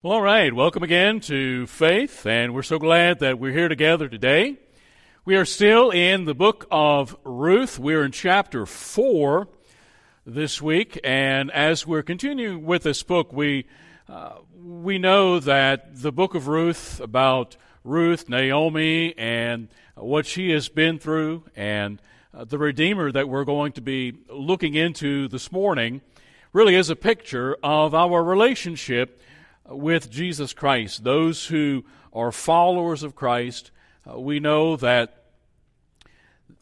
Well, all right. Welcome again to Faith, and we're so glad that we're here together today. We are still in the book of Ruth. We're in chapter 4 this week, and as we're continuing with this book, we, uh, we know that the book of Ruth, about Ruth, Naomi, and what she has been through, and uh, the Redeemer that we're going to be looking into this morning, really is a picture of our relationship with Jesus Christ. Those who are followers of Christ, uh, we know that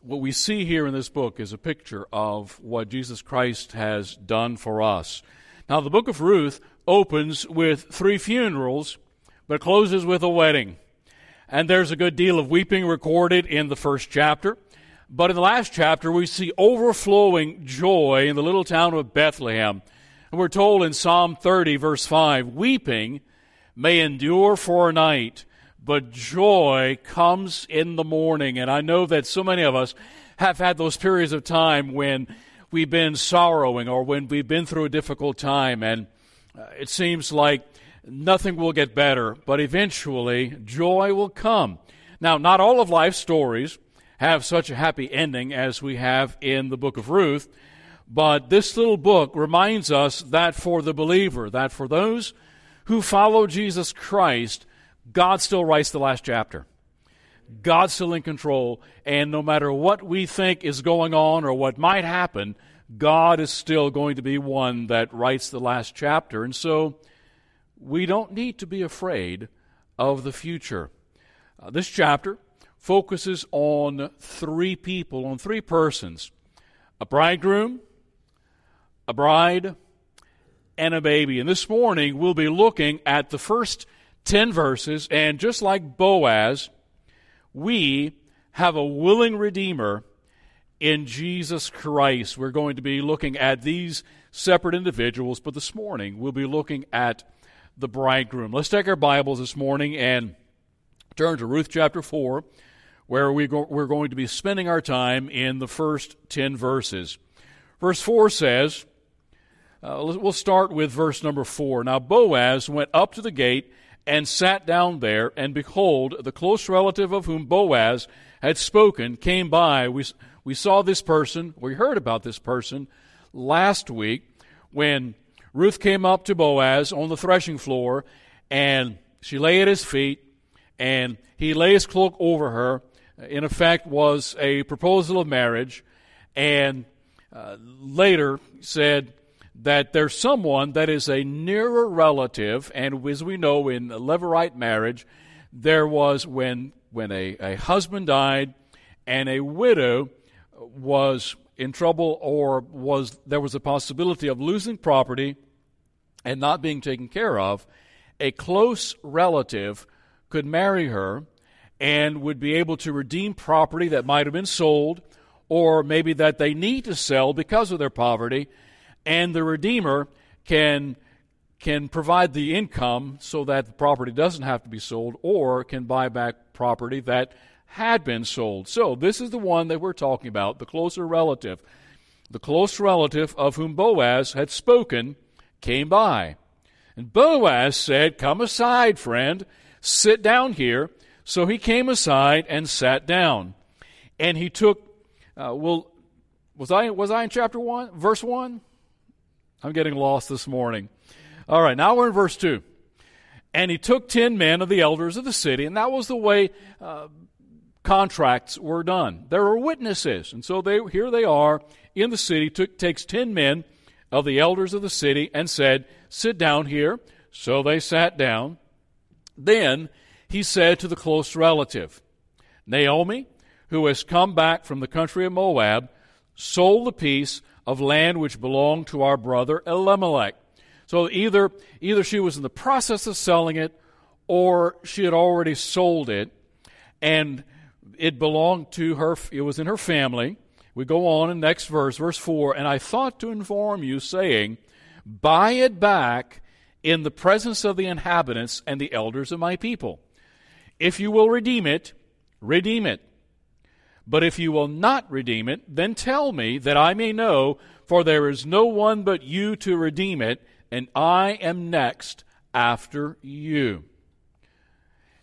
what we see here in this book is a picture of what Jesus Christ has done for us. Now, the book of Ruth opens with three funerals, but closes with a wedding. And there's a good deal of weeping recorded in the first chapter. But in the last chapter, we see overflowing joy in the little town of Bethlehem we're told in Psalm 30, verse 5 weeping may endure for a night, but joy comes in the morning. And I know that so many of us have had those periods of time when we've been sorrowing or when we've been through a difficult time, and uh, it seems like nothing will get better, but eventually joy will come. Now, not all of life's stories have such a happy ending as we have in the book of Ruth. But this little book reminds us that for the believer, that for those who follow Jesus Christ, God still writes the last chapter. God's still in control, and no matter what we think is going on or what might happen, God is still going to be one that writes the last chapter. And so we don't need to be afraid of the future. Uh, this chapter focuses on three people, on three persons a bridegroom, a bride, and a baby. And this morning we'll be looking at the first 10 verses, and just like Boaz, we have a willing Redeemer in Jesus Christ. We're going to be looking at these separate individuals, but this morning we'll be looking at the bridegroom. Let's take our Bibles this morning and turn to Ruth chapter 4, where we go, we're going to be spending our time in the first 10 verses. Verse 4 says, uh, we'll start with verse number four. Now Boaz went up to the gate and sat down there, and behold, the close relative of whom Boaz had spoken came by. We, we saw this person, we heard about this person last week when Ruth came up to Boaz on the threshing floor, and she lay at his feet, and he lay his cloak over her. In effect, was a proposal of marriage, and uh, later said, that there's someone that is a nearer relative, and as we know in Levirate marriage, there was when when a, a husband died and a widow was in trouble or was there was a possibility of losing property and not being taken care of, a close relative could marry her and would be able to redeem property that might have been sold or maybe that they need to sell because of their poverty and the Redeemer can can provide the income so that the property doesn't have to be sold or can buy back property that had been sold. So, this is the one that we're talking about, the closer relative. The close relative of whom Boaz had spoken came by. And Boaz said, Come aside, friend, sit down here. So he came aside and sat down. And he took, uh, well, was I, was I in chapter 1, verse 1? I'm getting lost this morning. All right, now we're in verse 2. And he took ten men of the elders of the city, and that was the way uh, contracts were done. There were witnesses, and so they, here they are in the city, took, takes ten men of the elders of the city and said, Sit down here. So they sat down. Then he said to the close relative, Naomi, who has come back from the country of Moab, sold the piece of land which belonged to our brother Elimelech. So either, either she was in the process of selling it or she had already sold it and it belonged to her, it was in her family. We go on in next verse, verse 4 And I thought to inform you, saying, Buy it back in the presence of the inhabitants and the elders of my people. If you will redeem it, redeem it. But if you will not redeem it, then tell me that I may know, for there is no one but you to redeem it, and I am next after you.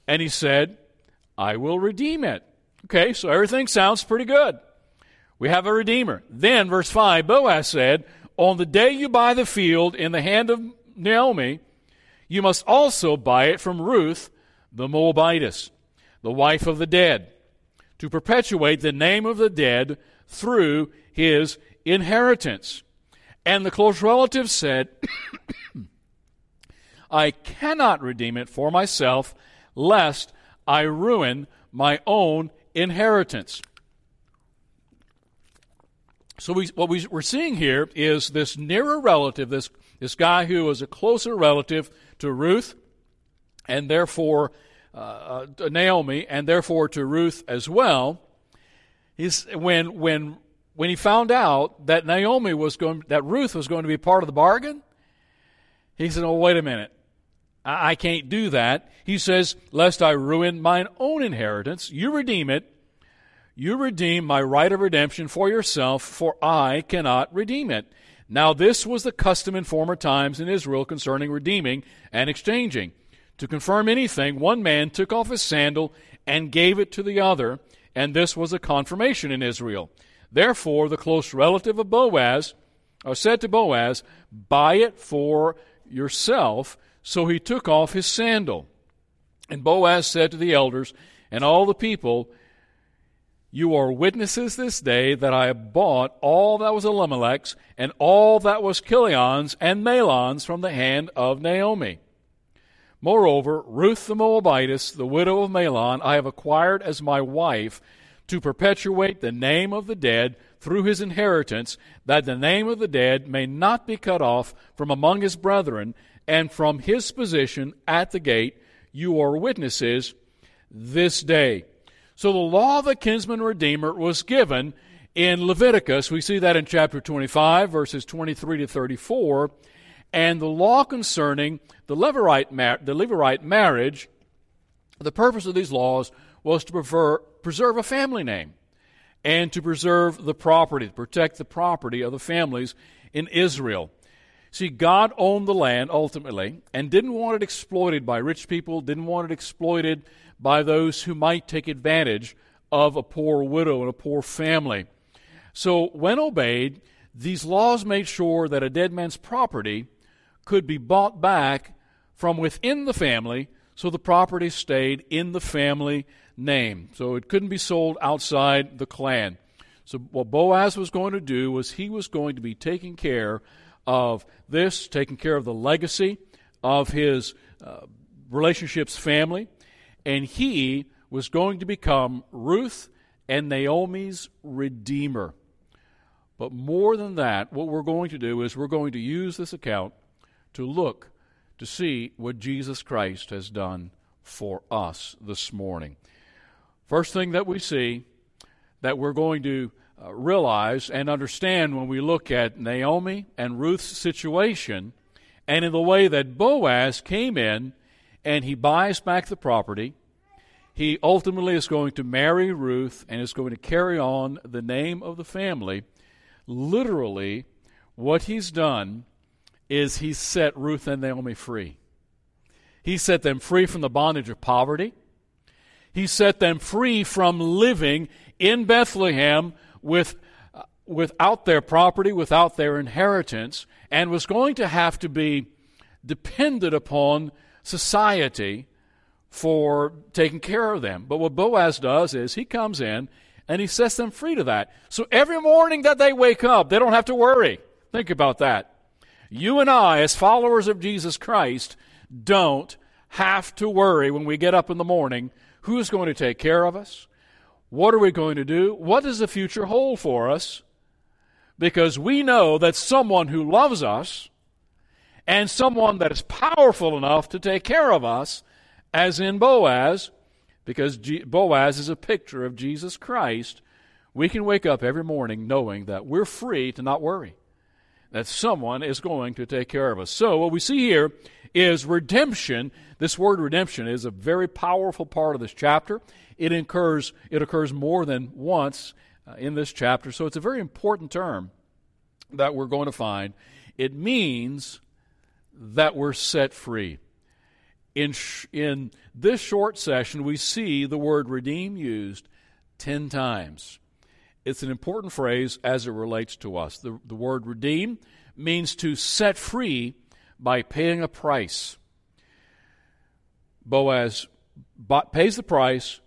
And he said, I will redeem it. Okay, so everything sounds pretty good. We have a redeemer. Then, verse 5 Boaz said, On the day you buy the field in the hand of Naomi, you must also buy it from Ruth, the Moabitess, the wife of the dead, to perpetuate the name of the dead through his inheritance. And the close relative said, I cannot redeem it for myself, lest I ruin my own inheritance. So we, what we, are seeing here is this nearer relative, this, this guy who was a closer relative to Ruth, and therefore uh, uh, Naomi, and therefore to Ruth as well. He's, when, when, when he found out that Naomi was going, that Ruth was going to be part of the bargain, he said, "Oh, wait a minute. I, I can't do that." He says, "Lest I ruin mine own inheritance, you redeem it, you redeem my right of redemption for yourself, for I cannot redeem it. Now, this was the custom in former times in Israel concerning redeeming and exchanging. To confirm anything, one man took off his sandal and gave it to the other, and this was a confirmation in Israel. Therefore, the close relative of Boaz uh, said to Boaz, Buy it for yourself. So he took off his sandal. And Boaz said to the elders and all the people, you are witnesses this day that I have bought all that was Elimelech's and all that was Chilion's and Mahlon's from the hand of Naomi. Moreover, Ruth the Moabitess, the widow of Mahlon, I have acquired as my wife to perpetuate the name of the dead through his inheritance, that the name of the dead may not be cut off from among his brethren, and from his position at the gate you are witnesses this day. So the law of the kinsman redeemer was given in Leviticus. We see that in chapter 25, verses 23 to 34. And the law concerning the Levirate, mar- the Levirate marriage, the purpose of these laws was to prefer, preserve a family name and to preserve the property, to protect the property of the families in Israel. See, God owned the land ultimately and didn't want it exploited by rich people, didn't want it exploited by those who might take advantage of a poor widow and a poor family. So, when obeyed, these laws made sure that a dead man's property could be bought back from within the family so the property stayed in the family name. So it couldn't be sold outside the clan. So what Boaz was going to do was he was going to be taking care of this, taking care of the legacy of his uh, relationships family, and he was going to become Ruth and Naomi's redeemer. But more than that, what we're going to do is we're going to use this account to look to see what Jesus Christ has done for us this morning. First thing that we see that we're going to uh, realize and understand when we look at Naomi and Ruth's situation and in the way that Boaz came in and he buys back the property. He ultimately is going to marry Ruth and is going to carry on the name of the family. Literally, what he's done is he set Ruth and Naomi free. He set them free from the bondage of poverty. He set them free from living in Bethlehem with, uh, without their property, without their inheritance, and was going to have to be dependent upon society for taking care of them. But what Boaz does is he comes in and he sets them free to that. So every morning that they wake up, they don't have to worry. Think about that. You and I, as followers of Jesus Christ, don't have to worry when we get up in the morning who's going to take care of us? What are we going to do? What does the future hold for us? Because we know that someone who loves us and someone that is powerful enough to take care of us, as in Boaz, because Boaz is a picture of Jesus Christ, we can wake up every morning knowing that we're free to not worry, that someone is going to take care of us. So, what we see here is redemption. This word redemption is a very powerful part of this chapter. It occurs, it occurs more than once uh, in this chapter, so it's a very important term that we're going to find. It means that we're set free. in, sh- in this short session, we see the word redeem used 10 times. It's an important phrase as it relates to us. The, the word redeem means to set free by paying a price. Boaz pays the price,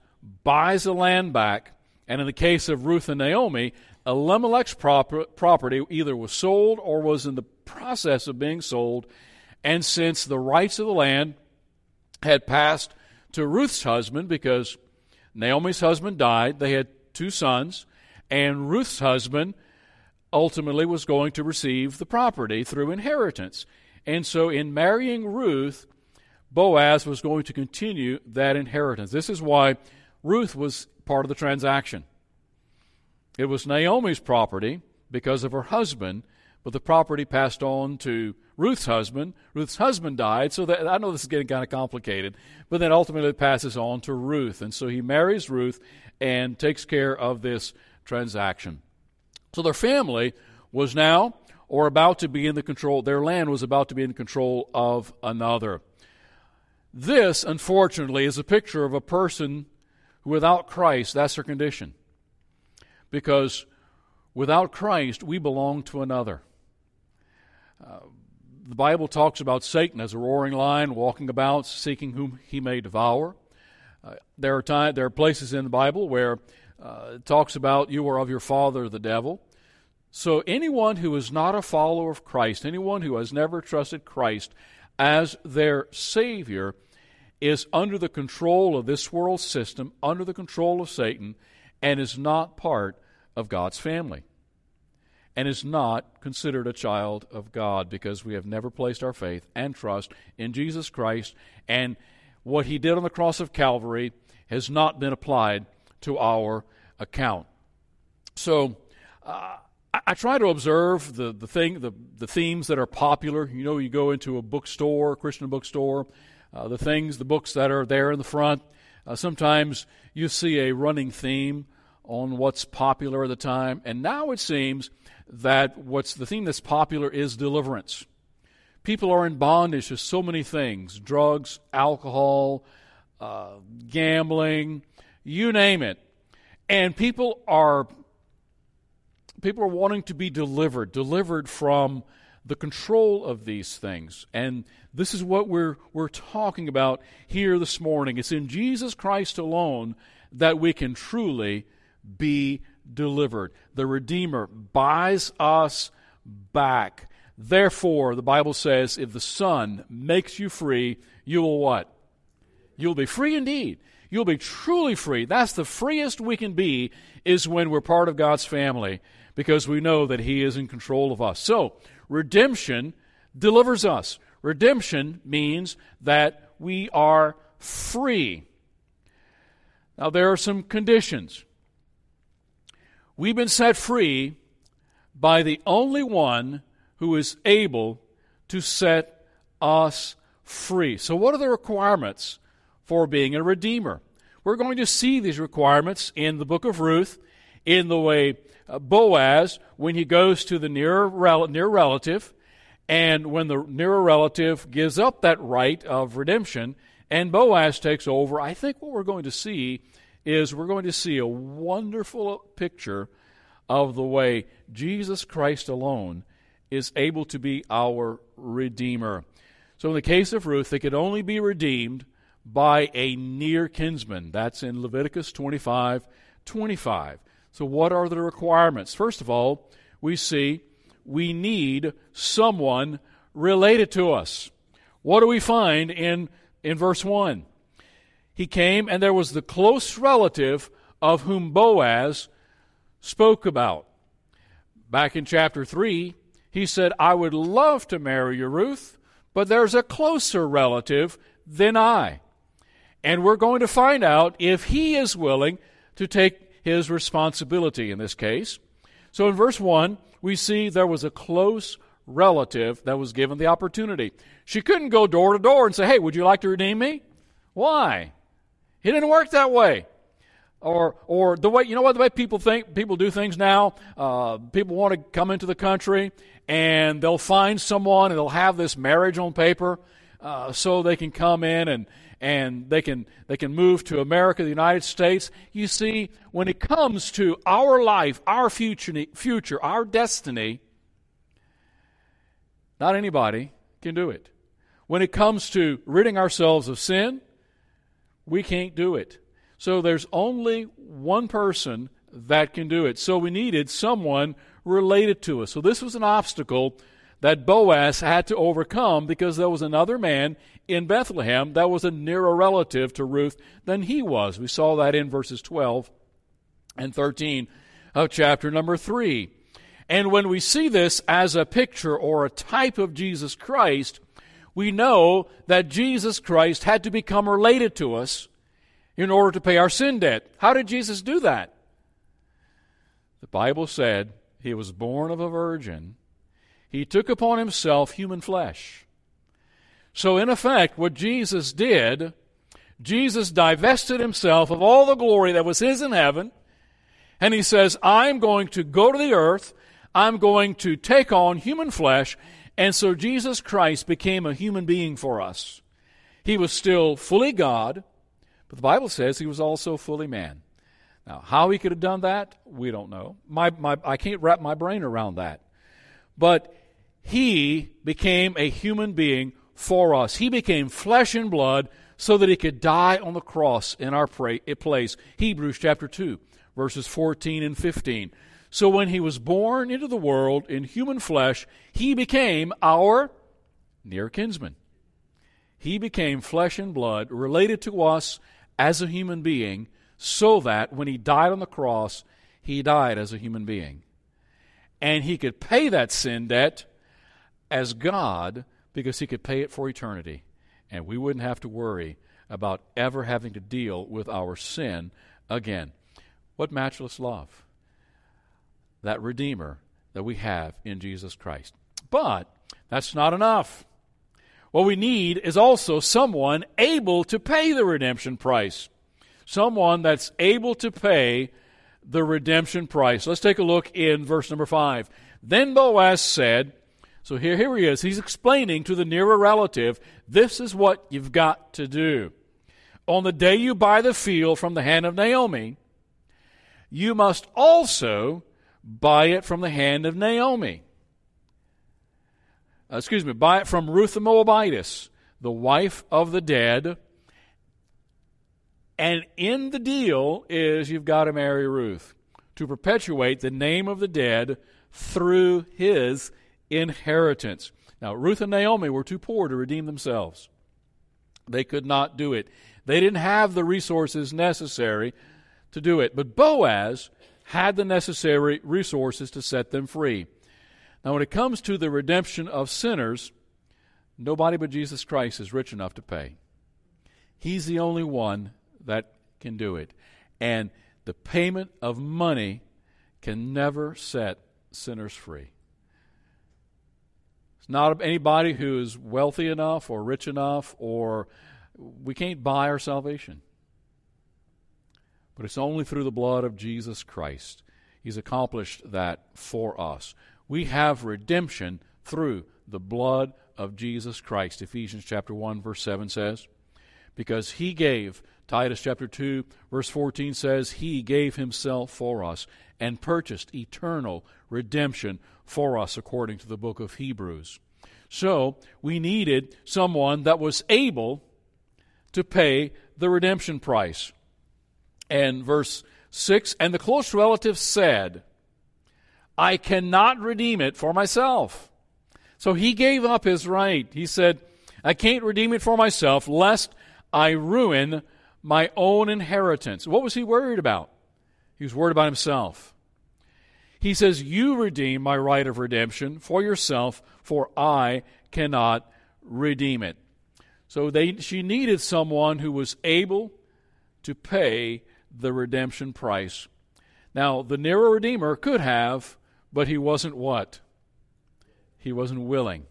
buys the land back, and in the case of Ruth and Naomi, Elimelech's property either was sold or was in the process of being sold. And since the rights of the land had passed to Ruth's husband, because Naomi's husband died, they had two sons, and Ruth's husband ultimately was going to receive the property through inheritance. And so, in marrying Ruth, Boaz was going to continue that inheritance. This is why Ruth was part of the transaction. It was Naomi's property because of her husband, but the property passed on to Ruth's husband. Ruth's husband died, so that I know this is getting kind of complicated, but then ultimately it passes on to Ruth. And so he marries Ruth and takes care of this transaction. So their family was now or about to be in the control, their land was about to be in control of another. This, unfortunately, is a picture of a person who, without Christ, that's their condition. Because without Christ, we belong to another. Uh, the Bible talks about Satan as a roaring lion walking about, seeking whom he may devour. Uh, there, are time, there are places in the Bible where uh, talks about you are of your father, the devil. So, anyone who is not a follower of Christ, anyone who has never trusted Christ as their Savior, is under the control of this world system, under the control of Satan, and is not part of God's family. And is not considered a child of God because we have never placed our faith and trust in Jesus Christ. And what he did on the cross of Calvary has not been applied to our account. So, uh, I try to observe the, the thing the, the themes that are popular. You know, you go into a bookstore, Christian bookstore, uh, the things, the books that are there in the front. Uh, sometimes you see a running theme on what's popular at the time, and now it seems that what's the theme that's popular is deliverance. People are in bondage to so many things: drugs, alcohol, uh, gambling, you name it, and people are people are wanting to be delivered, delivered from the control of these things. And this is what we're, we're talking about here this morning. It's in Jesus Christ alone that we can truly be delivered. The Redeemer buys us back. Therefore, the Bible says, if the Son makes you free, you will what? You'll be free indeed. You'll be truly free. That's the freest we can be, is when we're part of God's family because we know that He is in control of us. So, redemption delivers us. Redemption means that we are free. Now, there are some conditions. We've been set free by the only one who is able to set us free. So, what are the requirements for being a redeemer? We're going to see these requirements in the book of Ruth in the way uh, Boaz, when he goes to the near, rel- near relative, and when the nearer relative gives up that right of redemption, and Boaz takes over, I think what we're going to see is we're going to see a wonderful picture of the way Jesus Christ alone is able to be our Redeemer. So, in the case of Ruth, they could only be redeemed by a near kinsman. That's in Leviticus 25 25. So, what are the requirements? First of all, we see we need someone related to us. What do we find in, in verse 1? He came, and there was the close relative of whom Boaz spoke about. Back in chapter 3, he said, I would love to marry you, Ruth, but there's a closer relative than I. And we're going to find out if he is willing to take his responsibility in this case. So in verse 1, we see there was a close relative that was given the opportunity. She couldn't go door to door and say, Hey, would you like to redeem me? Why? It didn't work that way. Or, or the way you know what the way people think people do things now. Uh, people want to come into the country and they'll find someone and they'll have this marriage on paper. uh, so they can come in and, and they can, they can move to America, the United States. You see, when it comes to our life, our future, future our destiny, not anybody can do it. When it comes to ridding ourselves of sin, we can't do it. So there's only one person that can do it. So we needed someone related to us. So this was an obstacle that Boaz had to overcome because there was another man in Bethlehem that was a nearer relative to Ruth than he was. We saw that in verses 12 and 13 of chapter number 3. And when we see this as a picture or a type of Jesus Christ, we know that Jesus Christ had to become related to us in order to pay our sin debt. How did Jesus do that? The Bible said he was born of a virgin. He took upon himself human flesh. So, in effect, what Jesus did, Jesus divested himself of all the glory that was his in heaven, and he says, I'm going to go to the earth, I'm going to take on human flesh, and so Jesus Christ became a human being for us. He was still fully God, but the Bible says he was also fully man. Now, how he could have done that, we don't know. My, my, I can't wrap my brain around that. But he became a human being for us. He became flesh and blood so that he could die on the cross in our eh, place. Hebrews chapter 2, verses 14 and 15. So when he was born into the world in human flesh, he became our near kinsman. He became flesh and blood, related to us as a human being, so that when he died on the cross, he died as a human being. And he could pay that sin debt as God because he could pay it for eternity. And we wouldn't have to worry about ever having to deal with our sin again. What matchless love! That Redeemer that we have in Jesus Christ. But that's not enough. What we need is also someone able to pay the redemption price someone that's able to pay the redemption price. Let's take a look in verse number 5. Then Boaz said, so here, here he is. He's explaining to the nearer relative, this is what you've got to do. On the day you buy the field from the hand of Naomi, you must also buy it from the hand of Naomi. Uh, excuse me, buy it from Ruth the Moabitess, the wife of the dead, and in the deal is you've got to marry Ruth to perpetuate the name of the dead through his inheritance. Now, Ruth and Naomi were too poor to redeem themselves. They could not do it. They didn't have the resources necessary to do it. But Boaz had the necessary resources to set them free. Now, when it comes to the redemption of sinners, nobody but Jesus Christ is rich enough to pay. He's the only one that can do it. And the payment of money can never set sinners free. It's not anybody who is wealthy enough or rich enough or we can't buy our salvation. But it's only through the blood of Jesus Christ. He's accomplished that for us. We have redemption through the blood of Jesus Christ. Ephesians chapter 1 verse 7 says, because he gave Titus chapter 2, verse 14 says, He gave Himself for us and purchased eternal redemption for us, according to the book of Hebrews. So, we needed someone that was able to pay the redemption price. And verse 6 And the close relative said, I cannot redeem it for myself. So he gave up his right. He said, I can't redeem it for myself, lest I ruin my own inheritance. What was he worried about? He was worried about himself. He says, You redeem my right of redemption for yourself, for I cannot redeem it. So they, she needed someone who was able to pay the redemption price. Now, the nearer Redeemer could have, but he wasn't what? He wasn't willing.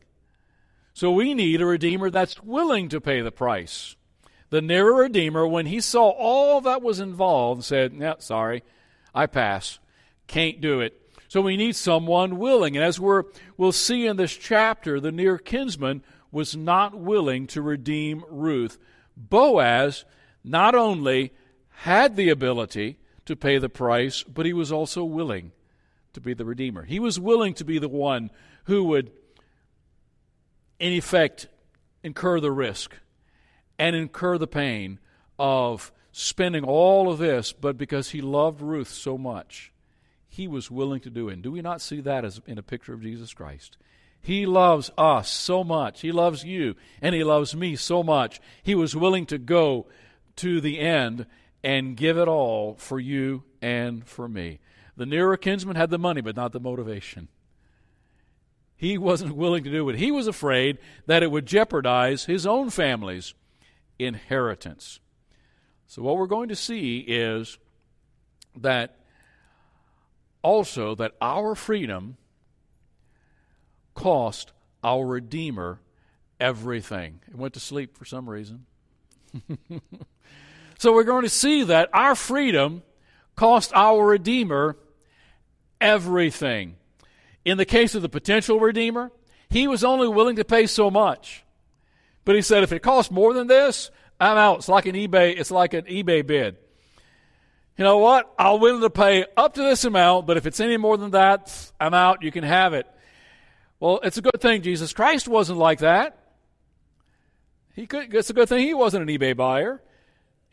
So we need a Redeemer that's willing to pay the price the nearer Redeemer, when he saw all that was involved, said, yeah, sorry, I pass. Can't do it. So we need someone willing. And as we're, we'll see in this chapter, the near kinsman was not willing to redeem Ruth. Boaz not only had the ability to pay the price, but he was also willing to be the Redeemer. He was willing to be the one who would, in effect, incur the risk and incur the pain of spending all of this, but because he loved Ruth so much, he was willing to do it. And do we not see that as in a picture of Jesus Christ? He loves us so much. He loves you, and He loves me so much. He was willing to go to the end and give it all for you and for me. The nearer kinsman had the money, but not the motivation. He wasn't willing to do it. He was afraid that it would jeopardize his own family's inheritance. So, what we're going to see is that also that our freedom cost our Redeemer everything. He went to sleep for some reason. So we're going to see that our freedom cost our Redeemer everything. In the case of the potential Redeemer, he was only willing to pay so much. But he said, if it costs more than this, I'm out. It's like an eBay, it's like an eBay bid. You know what? I'll willing to pay up to this amount, but if it's any more than that, I'm out. You can have it. Well, it's a good thing Jesus Christ wasn't like that. He could, it's a good thing he wasn't an eBay buyer.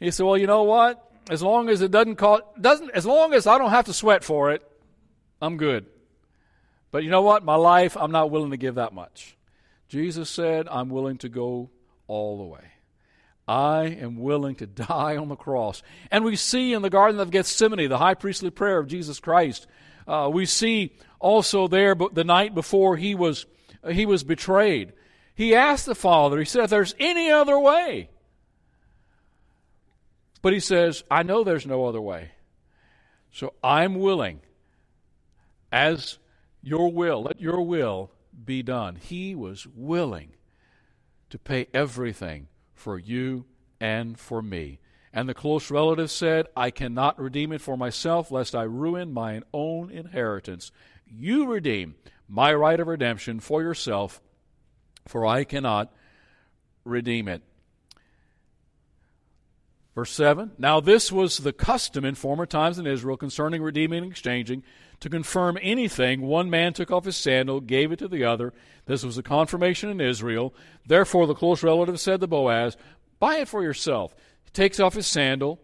He said, Well, you know what? As long as it doesn't cost, doesn't, as long as I don't have to sweat for it, I'm good. But you know what? My life, I'm not willing to give that much. Jesus said, I'm willing to go all the way. I am willing to die on the cross. And we see in the Garden of Gethsemane the high priestly prayer of Jesus Christ. Uh, we see also there but the night before he was, he was betrayed. He asked the Father, he said, if there's any other way, but he says, I know there's no other way. So I'm willing, as your will, let your will be done. He was willing to pay everything for you and for me. And the close relative said, I cannot redeem it for myself, lest I ruin my own inheritance. You redeem my right of redemption for yourself, for I cannot redeem it. Verse 7 Now this was the custom in former times in Israel concerning redeeming and exchanging. To confirm anything, one man took off his sandal, gave it to the other. This was a confirmation in Israel. Therefore, the close relative said to Boaz, Buy it for yourself. He takes off his sandal.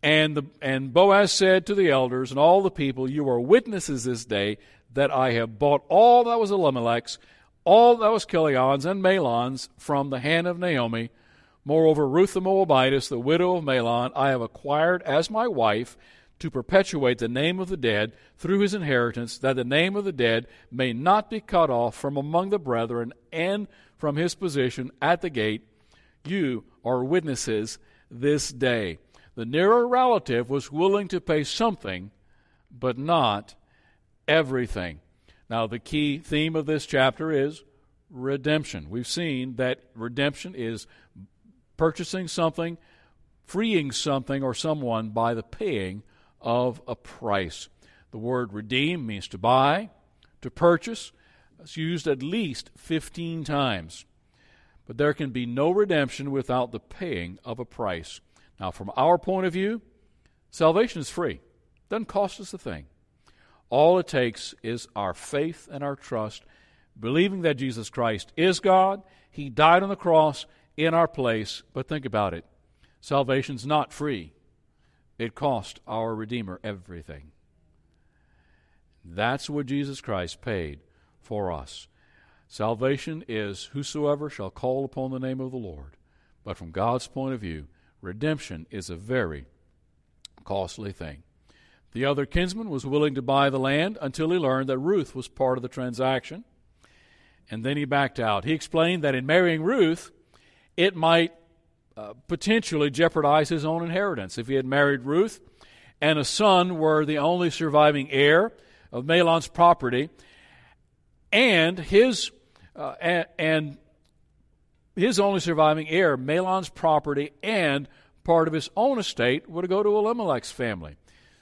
And, the, and Boaz said to the elders and all the people, You are witnesses this day that I have bought all that was Elimelech's, all that was Chilion's and Mahlon's from the hand of Naomi Moreover, Ruth the Moabitess, the widow of Mahlon, I have acquired as my wife to perpetuate the name of the dead through his inheritance, that the name of the dead may not be cut off from among the brethren and from his position at the gate. You are witnesses this day. The nearer relative was willing to pay something, but not everything. Now, the key theme of this chapter is redemption. We've seen that redemption is purchasing something, freeing something or someone by the paying of a price. The word redeem means to buy, to purchase. It's used at least 15 times. But there can be no redemption without the paying of a price. Now, from our point of view, salvation is free. Doesn't cost us a thing. All it takes is our faith and our trust, believing that Jesus Christ is God, He died on the cross, in our place. But think about it salvation's not free, it cost our Redeemer everything. That's what Jesus Christ paid for us. Salvation is whosoever shall call upon the name of the Lord. But from God's point of view, redemption is a very costly thing. The other kinsman was willing to buy the land until he learned that Ruth was part of the transaction. And then he backed out. He explained that in marrying Ruth, it might potentially jeopardize his own inheritance. If he had married Ruth and a son were the only surviving heir of Mahlon's property, and his uh, and, and his only surviving heir, Mahlon's property and part of his own estate would go to Elimelech's family.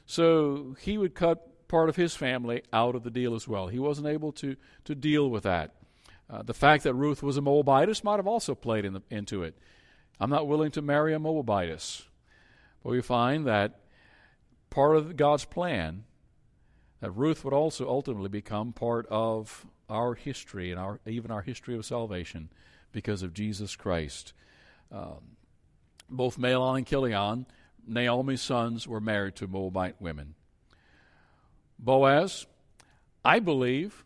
So he would cut part of his family out of the deal as well. He wasn't able to, to deal with that. Uh, the fact that Ruth was a Moabitess might have also played in the, into it. I'm not willing to marry a Moabitess. But we find that part of God's plan that Ruth would also ultimately become part of our history and our even our history of salvation because of Jesus Christ. Um, both Mahlon and Chilion, Naomi's sons, were married to Moabite women. Boaz, I believe,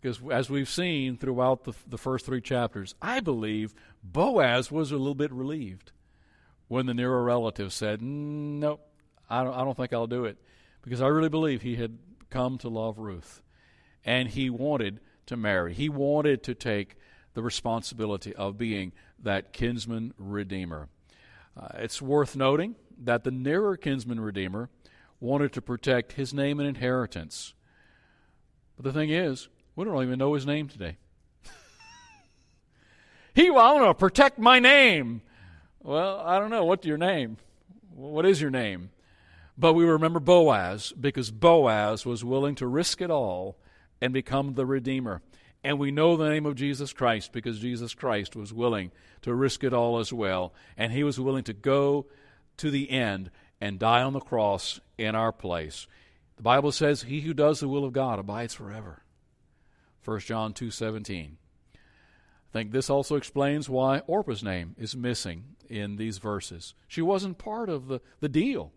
because as we've seen throughout the, the first three chapters, I believe Boaz was a little bit relieved when the nearer relative said, "No, I don't, I don't think I'll do it," because I really believe he had come to love Ruth, and he wanted to marry. He wanted to take the responsibility of being that kinsman redeemer. Uh, it's worth noting that the nearer kinsman redeemer wanted to protect his name and inheritance. But the thing is, we don't even know his name today. he, well, I want to protect my name. Well, I don't know. What's your name? What is your name? But we remember Boaz because Boaz was willing to risk it all and become the Redeemer. And we know the name of Jesus Christ because Jesus Christ was willing to risk it all as well. And he was willing to go to the end and die on the cross in our place. The Bible says, He who does the will of God abides forever. 1 John 2.17. I think this also explains why Orpah's name is missing in these verses. She wasn't part of the, the deal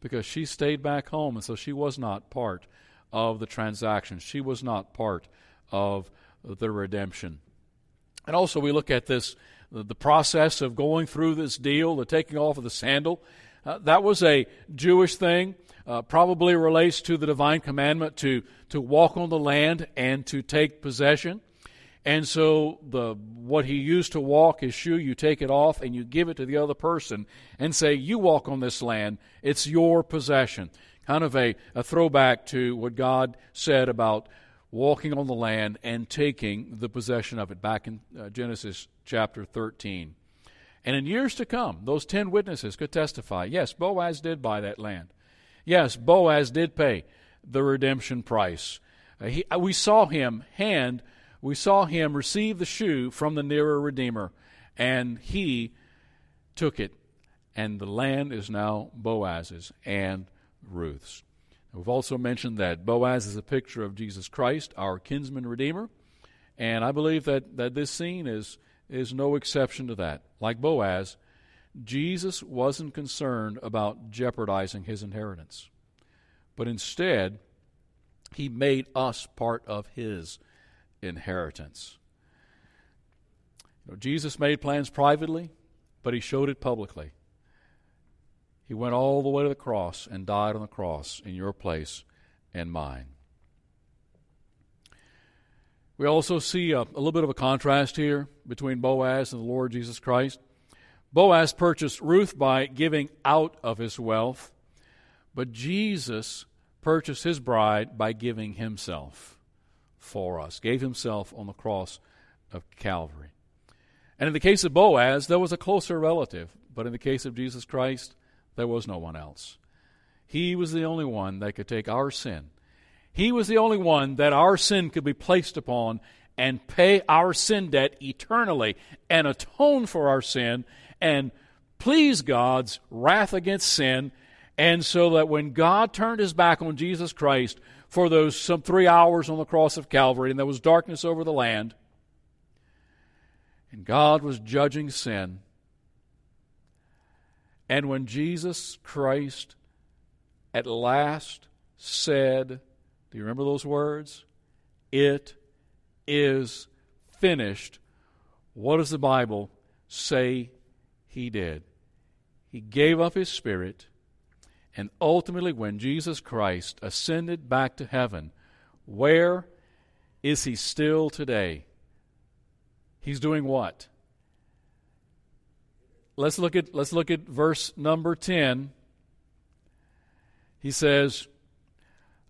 because she stayed back home, and so she was not part of the transaction. She was not part of the redemption. And also, we look at this the process of going through this deal, the taking off of the sandal. Uh, that was a Jewish thing. Uh, probably relates to the divine commandment to, to walk on the land and to take possession. And so the what he used to walk his shoe, you take it off and you give it to the other person and say, You walk on this land, it's your possession. Kind of a, a throwback to what God said about walking on the land and taking the possession of it back in uh, Genesis chapter 13. And in years to come, those ten witnesses could testify yes, Boaz did buy that land. Yes, Boaz did pay the redemption price. Uh, he, we saw him hand we saw him receive the shoe from the nearer Redeemer, and he took it, and the land is now Boaz's and Ruth's. We've also mentioned that Boaz is a picture of Jesus Christ, our kinsman redeemer, and I believe that, that this scene is, is no exception to that. Like Boaz, Jesus wasn't concerned about jeopardizing his inheritance, but instead, he made us part of his inheritance. You know, Jesus made plans privately, but he showed it publicly. He went all the way to the cross and died on the cross in your place and mine. We also see a, a, little bit of a contrast here between Boaz and the Lord Jesus Christ. Boaz purchased Ruth by giving out of his wealth, but Jesus purchased his bride by giving himself for us, gave himself on the cross of Calvary. And in the case of Boaz, there was a closer relative, but in the case of Jesus Christ, there was no one else. He was the only one that could take our sin. He was the only one that our sin could be placed upon and pay our sin debt eternally and atone for our sin and please God's wrath against sin. And so that when God turned his back on Jesus Christ, for those some three hours on the cross of Calvary, and there was darkness over the land. And God was judging sin. And when Jesus Christ at last said, Do you remember those words? It is finished. What does the Bible say he did? He gave up his spirit and ultimately, when Jesus Christ ascended back to heaven, where is he still today? He's doing what? Let's look at let's look at verse number 10. He says,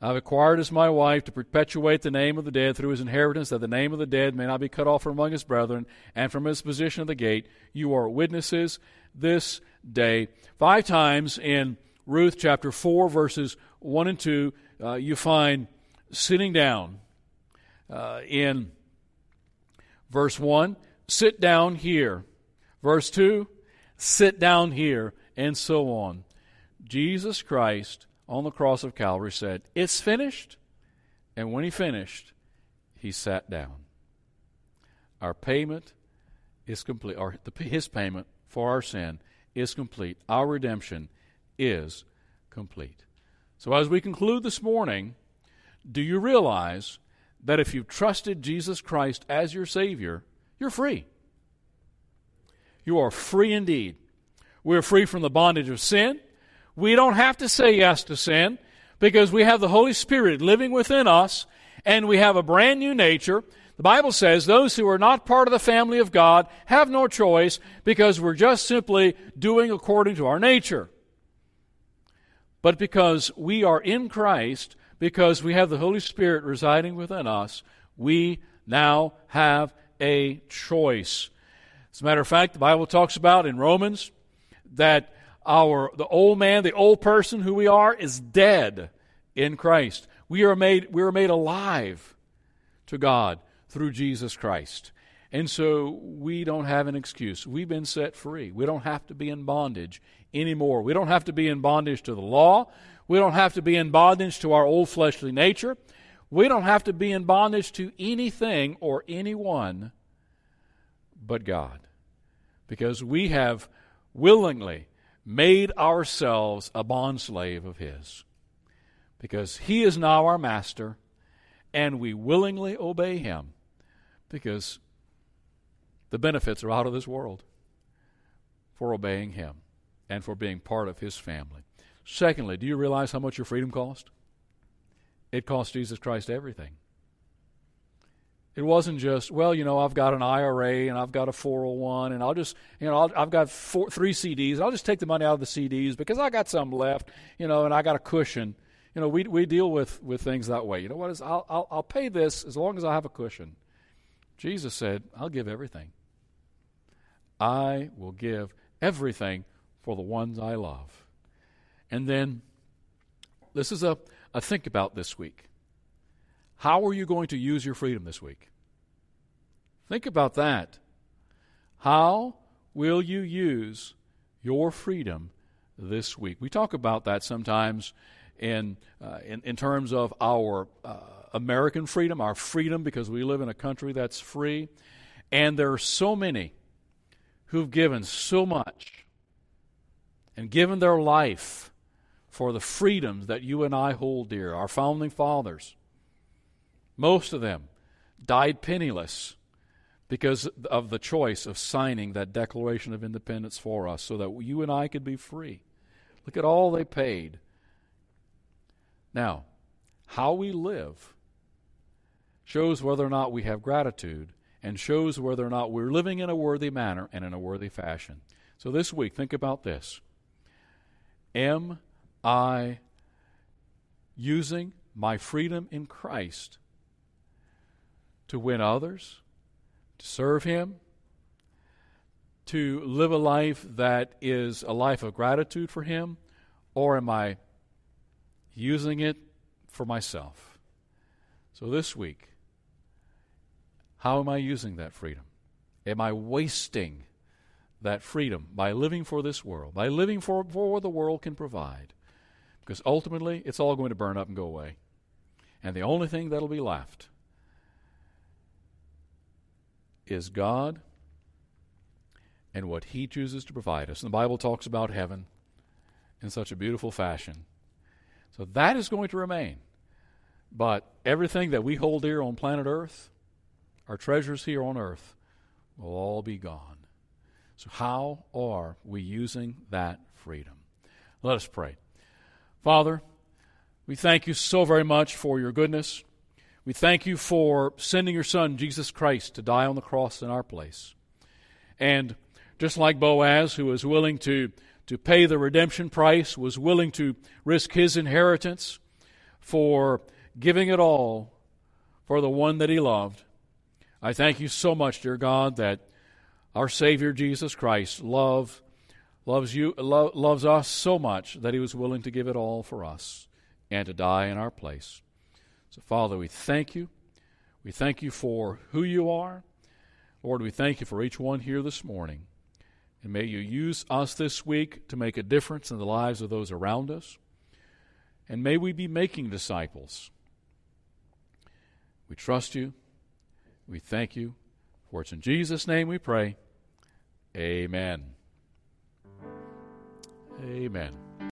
I've acquired as my wife to perpetuate the name of the dead through his inheritance, that the name of the dead may not be cut off from among his brethren, and from his position of the gate. You are witnesses this day. Five times in Ruth chapter 4, verses 1 and 2, uh, you find sitting down. Uh, in Verse 1, sit down here. Verse 2, sit down here, and so on. Jesus Christ on the cross of Calvary said, It's finished. And when he finished, he sat down. Our payment is complete, or his payment for our sin is complete. Our redemption is complete. So, as we conclude this morning, do you realize that if you've trusted Jesus Christ as your Savior, you're free? You are free indeed. We're free from the bondage of sin. We don't have to say yes to sin because we have the Holy Spirit living within us and we have a brand new nature. The Bible says those who are not part of the family of God have no choice because we're just simply doing according to our nature. But because we are in Christ, because we have the Holy Spirit residing within us, we now have a choice. As a matter of fact, the Bible talks about in Romans that our the old man, the old person who we are is dead in Christ. We are made we are made alive to God through Jesus Christ. And so we don't have an excuse. We've been set free. We don't have to be in bondage anymore. We don't have to be in bondage to the law. We don't have to be in bondage to our old fleshly nature. We don't have to be in bondage to anything or anyone but God. Because we have willingly made ourselves a bondslave of His. Because He is now our master, and we willingly obey Him because the benefits are out of this world for obeying Him and for being part of His family. Secondly, do you realize how much your freedom cost? It cost Jesus Christ everything. It wasn't just, well, you know, I've got an IRA and I've got a 401 and I'll just, you know, i have got four, three CDs. I'll just take the money out of the CDs because I got some left, you know, and I got a cushion. You know, we, we deal with, with things that way. You know what is, I'll, I'll, I'll pay this as long as I have a cushion. Jesus said, I'll give everything. I will give everything for the ones I love. And then, this is a, a think about this week. How are you going to use your freedom this week? Think about that. How will you use your freedom this week? We talk about that sometimes in, uh, in, in, terms of our uh, American freedom, our freedom because we live in a country that's free. And there are so many who've given so much and given their life for the freedoms that you and I hold dear, our founding fathers. Most of them died penniless because of the choice of signing that Declaration of Independence for us so that you and I could be free. Look at all they paid. Now, how we live shows whether or not we have gratitude and shows whether or not we're living in a worthy manner and in a worthy fashion. So this week, think about this. Am I using my freedom in Christ to win others, to serve Him, to live a life that is a life of gratitude for Him, or am I using it for myself? So this week, how am I using that freedom? Am I wasting that freedom by living for this world, by living for, for what the world can provide? Because ultimately, it's all going to burn up and go away. And the only thing that'll be left is God and what He chooses to provide us. And the Bible talks about heaven in such a beautiful fashion. So that is going to remain. But everything that we hold dear on planet Earth, our treasures here on earth, will all be gone. So, how are we using that freedom? Let us pray. Father, we thank you so very much for your goodness. We thank you for sending your Son, Jesus Christ, to die on the cross in our place. And just like Boaz, who was willing to, to pay the redemption price, was willing to risk his inheritance for giving it all for the one that he loved, I thank you so much, dear God, that our Savior Jesus Christ love, loves you, lo- loves us so much that he was willing to give it all for us and to die in our place. So, Father, we thank you. We thank you for who you are. Lord, we thank you for each one here this morning. And may you use us this week to make a difference in the lives of those around us. And may we be making disciples. We trust you. We thank you. For it's in Jesus' name we pray. Amen. Amen.